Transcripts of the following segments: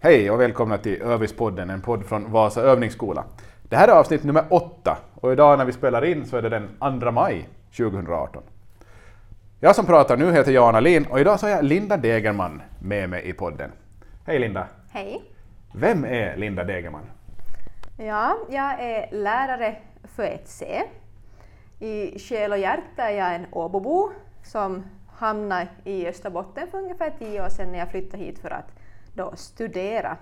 Hej och välkomna till Övispodden, en podd från Vasa övningsskola. Det här är avsnitt nummer åtta och idag när vi spelar in så är det den 2 maj 2018. Jag som pratar nu heter Jan Alin och idag så har jag Linda Degerman med mig i podden. Hej Linda! Hej! Vem är Linda Degerman? Ja, jag är lärare för 1C. I själ och hjärta är jag en Åbobo som hamnade i Österbotten för ungefär tio år sedan när jag flyttade hit för att då studera.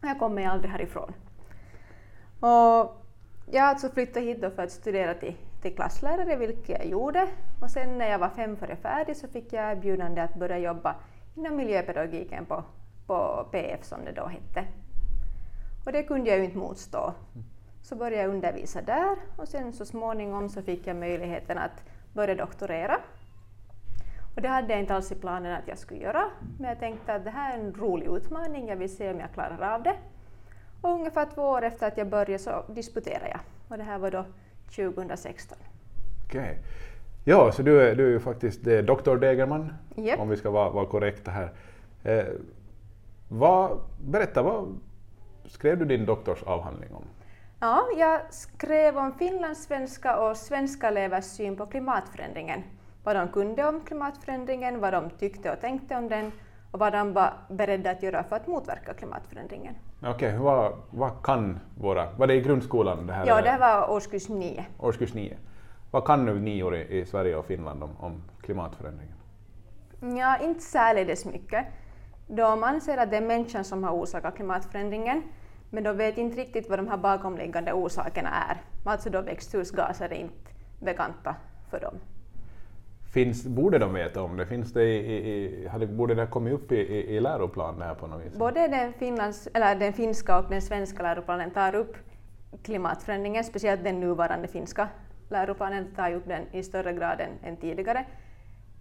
Jag kommer aldrig härifrån. Och jag alltså flyttade hit då för att studera till, till klasslärare, vilket jag gjorde. Och sen när jag var fem före färdig så fick jag erbjudande att börja jobba inom miljöpedagogiken på, på PF som det då hette. Och det kunde jag ju inte motstå. Så började jag undervisa där och sen så småningom så fick jag möjligheten att börja doktorera. Och det hade jag inte alls i planen att jag skulle göra, men jag tänkte att det här är en rolig utmaning, jag vill se om jag klarar av det. Och ungefär två år efter att jag började så disputerade jag. Och det här var då 2016. Okej. Okay. Ja, så du är, du är ju faktiskt det är doktor Degerman, Yep. om vi ska vara, vara korrekta här. Eh, vad, berätta, vad skrev du din doktorsavhandling om? Ja, jag skrev om finlandssvenska och svenska elevers syn på klimatförändringen. Vad de kunde om klimatförändringen, vad de tyckte och tänkte om den och vad de var beredda att göra för att motverka klimatförändringen. Okej, vad, vad kan våra... Var det i grundskolan? Det här Ja, det här var årskurs nio. Årskurs nio. Vad kan nu nior i, i Sverige och Finland om, om klimatförändringen? Ja, inte särdeles mycket. De anser att det är människan som har orsakat klimatförändringen, men de vet inte riktigt vad de här bakomliggande orsakerna är. Alltså då växthusgaser är inte bekanta för dem. Finns, borde de veta om det? Finns det i, i, hade, borde det ha kommit upp i, i, i läroplanen här på något vis? Både den, Finlands, eller den finska och den svenska läroplanen tar upp klimatförändringen, speciellt den nuvarande finska läroplanen tar upp den i större grad än, än tidigare.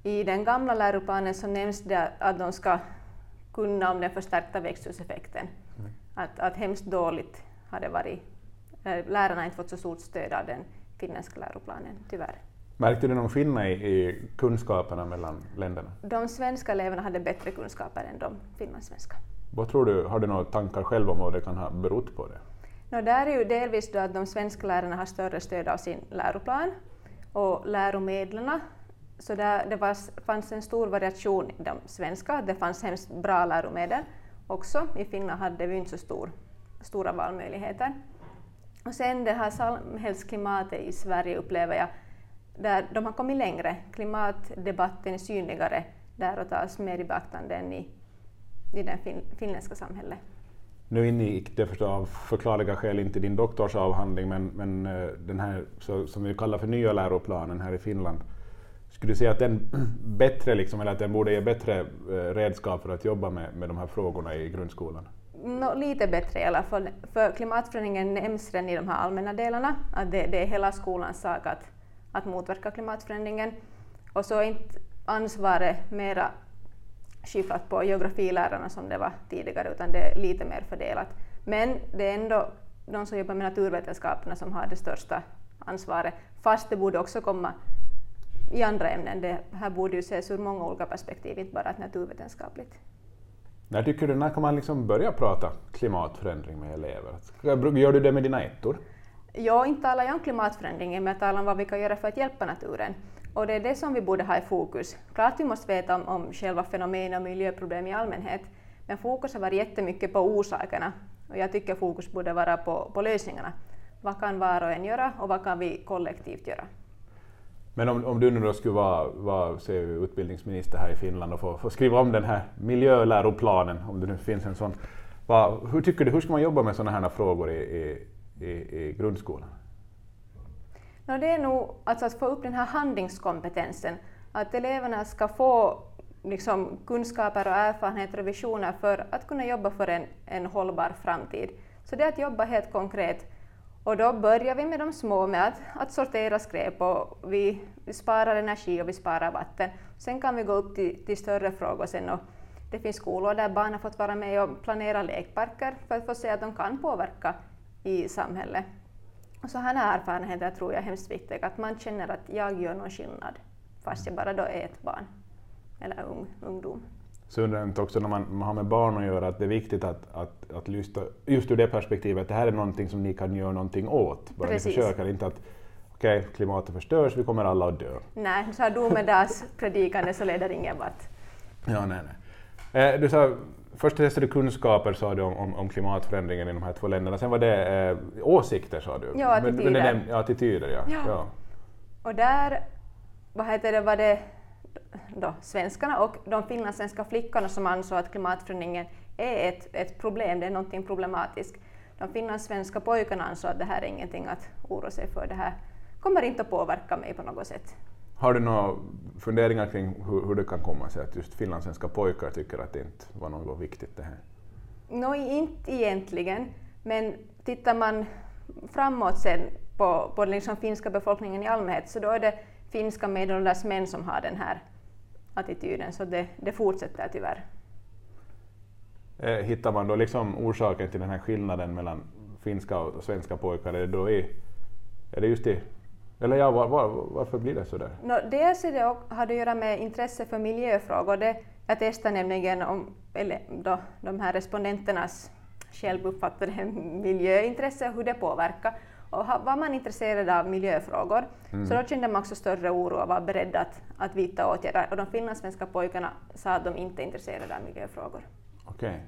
I den gamla läroplanen så nämns det att de ska kunna om den förstärkta växthuseffekten. Mm. Att, att hemskt dåligt har det varit. Lärarna har inte fått så stort stöd av den finländska läroplanen, tyvärr. Märkte du någon skillnad i, i kunskaperna mellan länderna? De svenska eleverna hade bättre kunskaper än de finlandssvenska. Vad tror du, har du några tankar själv om vad det kan ha berott på det? No, där är ju delvis då att de svenska lärarna har större stöd av sin läroplan och läromedlen. Så där, det var, fanns en stor variation i de svenska, det fanns hemskt bra läromedel också. I Finland hade vi inte så stor, stora valmöjligheter. Och sen det här samhällsklimatet i Sverige upplever jag, där de har kommit längre. Klimatdebatten är synligare där och tas mer i beaktande än i, i det fin, finländska samhället. Nu ingick det förstås av förklarliga skäl inte din doktorsavhandling, men, men eh, den här så, som vi kallar för nya läroplanen här i Finland, skulle du säga att den bättre, liksom, eller att den borde ge bättre eh, redskap för att jobba med, med de här frågorna i grundskolan? Nå, lite bättre i alla fall, för klimatförändringen nämns redan i de här allmänna delarna, att det, det är hela skolans sak att, att motverka klimatförändringen. Och så är inte ansvaret mera skiftat på geografilärarna som det var tidigare, utan det är lite mer fördelat. Men det är ändå de som jobbar med naturvetenskaperna som har det största ansvaret, fast det borde också komma i andra ämnen. Det här borde ju ses ur många olika perspektiv, inte bara ett naturvetenskapligt. När tycker du, när kan man liksom börja prata klimatförändring med elever? Gör du det med dina ettor? Ja, inte talar jag om klimatförändringen, men jag talar om vad vi kan göra för att hjälpa naturen. Och det är det som vi borde ha i fokus. Klart vi måste veta om, om själva fenomen och miljöproblem i allmänhet, men fokus har varit jättemycket på orsakerna. Och jag tycker fokus borde vara på, på lösningarna. Vad kan var och en göra och vad kan vi kollektivt göra? Men om, om du nu då skulle vara, vara se, utbildningsminister här i Finland och få, få skriva om den här miljöläroplanen, om det nu finns en sån. Vad, hur tycker du, hur ska man jobba med sådana här frågor i, i, i, i grundskolan? No, det är nog alltså att få upp den här handlingskompetensen, att eleverna ska få liksom, kunskaper och erfarenheter och visioner för att kunna jobba för en, en hållbar framtid. Så det är att jobba helt konkret. Och då börjar vi med de små, med att, att sortera skräp och vi, vi sparar energi och vi sparar vatten. Sen kan vi gå upp till, till större frågor sen och det finns skolor där barn har fått vara med och planera lekparker för att få se att de kan påverka i samhället. Och sådana erfarenheter tror jag är hemskt viktiga, att man känner att jag gör någon skillnad, fast jag bara då är ett barn eller ung, ungdom. så undrar jag också när man, man har med barn att göra att det är viktigt att, att, att lyssna just ur det perspektivet, det här är någonting som ni kan göra någonting åt. Bara Precis. ni försöker inte att okej, okay, klimatet förstörs, vi kommer alla att dö. Nej, så här domedagspredikande så leder ingen vart. Ja, nej, nej. Eh, du sa, först testade du kunskaper sa du, om, om, om, klimatförändringen i de här två länderna, sen var det eh, åsikter sa du? Ja, attityder. Men, men ja, attityder ja. ja. ja. Och där vad heter det, var det då, svenskarna och de finlandssvenska flickorna som ansåg att klimatförändringen är ett, ett problem, det är någonting problematiskt. De finlandssvenska pojkarna ansåg att det här är ingenting att oroa sig för, det här kommer inte att påverka mig på något sätt. Har du några funderingar kring hur, hur det kan komma sig att just finlandssvenska pojkar tycker att det inte var något viktigt det här? Nå, inte egentligen, men tittar man framåt sen på, på den liksom finska befolkningen i allmänhet så då är det finska medelålders män som har den här attityden, så det, det fortsätter tyvärr. Eh, hittar man då liksom orsaken till den här skillnaden mellan finska och svenska pojkar? Är det, då i, är det just i eller ja, var, var, varför blir det så där? No, dels är det, har det att göra med intresse för miljöfrågor. Det, jag testade nämligen om, eller då, de här respondenternas självuppfattade miljöintresse, hur det påverkar. Och var man intresserad av miljöfrågor mm. så då kände man också större oro och var beredd att, att vidta åtgärder. Och de finlandssvenska pojkarna sa att de inte är intresserade av miljöfrågor. Okej.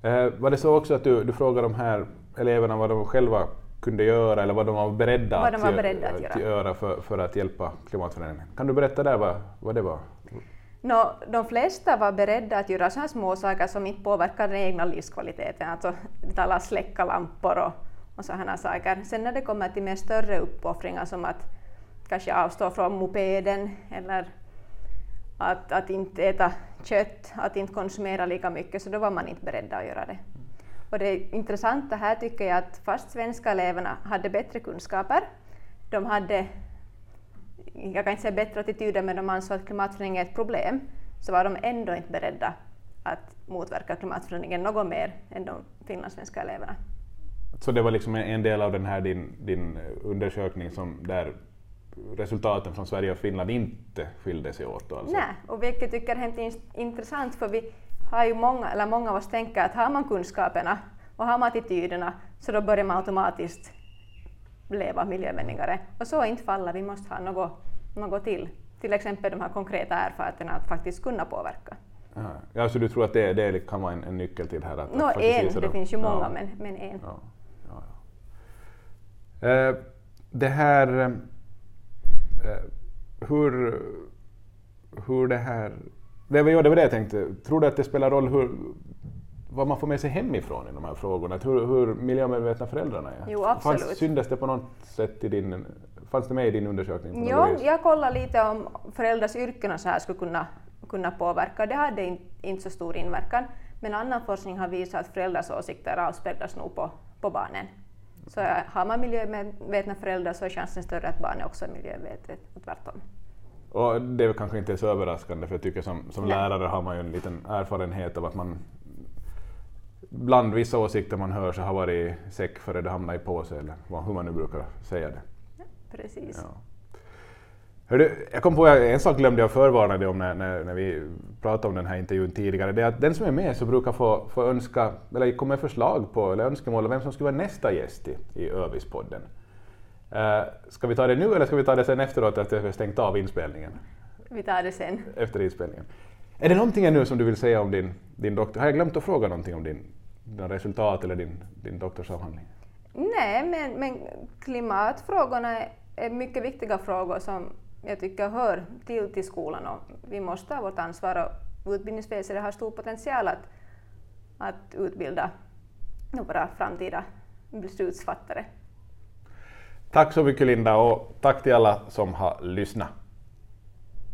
Okay. Eh, var det så också att du, du frågade de här eleverna vad de själva kunde göra eller vad de var beredda, vad de var beredda att, att, göra för, för att hjälpa klimatförändringen? Kan du berätta där vad, vad det var? No, de flesta var beredda att göra sådana små saker som inte påverkar den egna livskvaliteten, alltså tala släcka lampor och och sådana saker. Sen när det kommer till mer större uppoffringar som att kanske avstå från mopeden eller att, att inte äta kött, att inte konsumera lika mycket, så då var man inte beredd att göra det. Och det intressanta här tycker jag att fast svenska eleverna hade bättre kunskaper, de hade, jag kan inte säga bättre attityder, men de ansåg att klimatförändringen är ett problem, så var de ändå inte beredda att motverka klimatförändringen något mer än de finlandssvenska eleverna. Så det var liksom en del av den här din, din undersökning som där resultaten från Sverige och Finland inte skilde sig åt? Alltså. Nej, och vilket jag tycker är helt intressant för vi har ju många, eller många av oss tänker att har man kunskaperna och har man attityderna så då börjar man automatiskt leva miljövänligare. Och så är inte fallet, vi måste ha något, något till. Till exempel de här konkreta erfarenheterna att faktiskt kunna påverka. Ja, så du tror att det, det kan vara en, en nyckel till här? Att, no, att en, det finns ju många, ja. men, men en. Ja. Eh, det här... Eh, hur, hur det här... Det var, det var det jag tänkte. Tror du att det spelar roll hur, vad man får med sig hemifrån i de här frågorna? Hur, hur miljömedvetna föräldrarna är? Jo, absolut. Fanns, syndes det på något sätt i din... Fanns det med i din undersökning? Jo, jag kollade lite om föräldrars yrken och så här skulle kunna, kunna påverka. Det hade inte, inte så stor inverkan. Men annan forskning har visat att föräldrars åsikter avspeglas nog på, på barnen. Så har man miljömedvetna föräldrar så är chansen större att barnet också är miljömedvetet och tvärtom. Och det är kanske inte så överraskande för jag tycker som, som lärare har man ju en liten erfarenhet av att man bland vissa åsikter man hör så har varit i säck före det hamnar i påse eller hur man nu brukar säga det. Ja, precis. Ja. Hörru, jag kom på en sak glömde jag förvarna dig om när, när, när, vi pratade om den här intervjun tidigare. Det är att den som är med så brukar få, få önska, eller komma med förslag på, eller önskemål om vem som skulle vara nästa gäst i, i Övispodden. Uh, ska vi ta det nu eller ska vi ta det sen efteråt efter att vi stängt av inspelningen? Vi tar det sen. Efter inspelningen. Är det någonting ännu som du vill säga om din, din doktor? Har jag glömt att fråga någonting om din, dina resultat eller din, din doktorsavhandling? Nej, men, men klimatfrågorna är mycket viktiga frågor som jag tycker hör till, till skolan och vi måste ta vårt ansvar och utbildningsväsendet har stor potential att, att utbilda våra framtida beslutsfattare. Tack så mycket Linda och tack till alla som har lyssnat.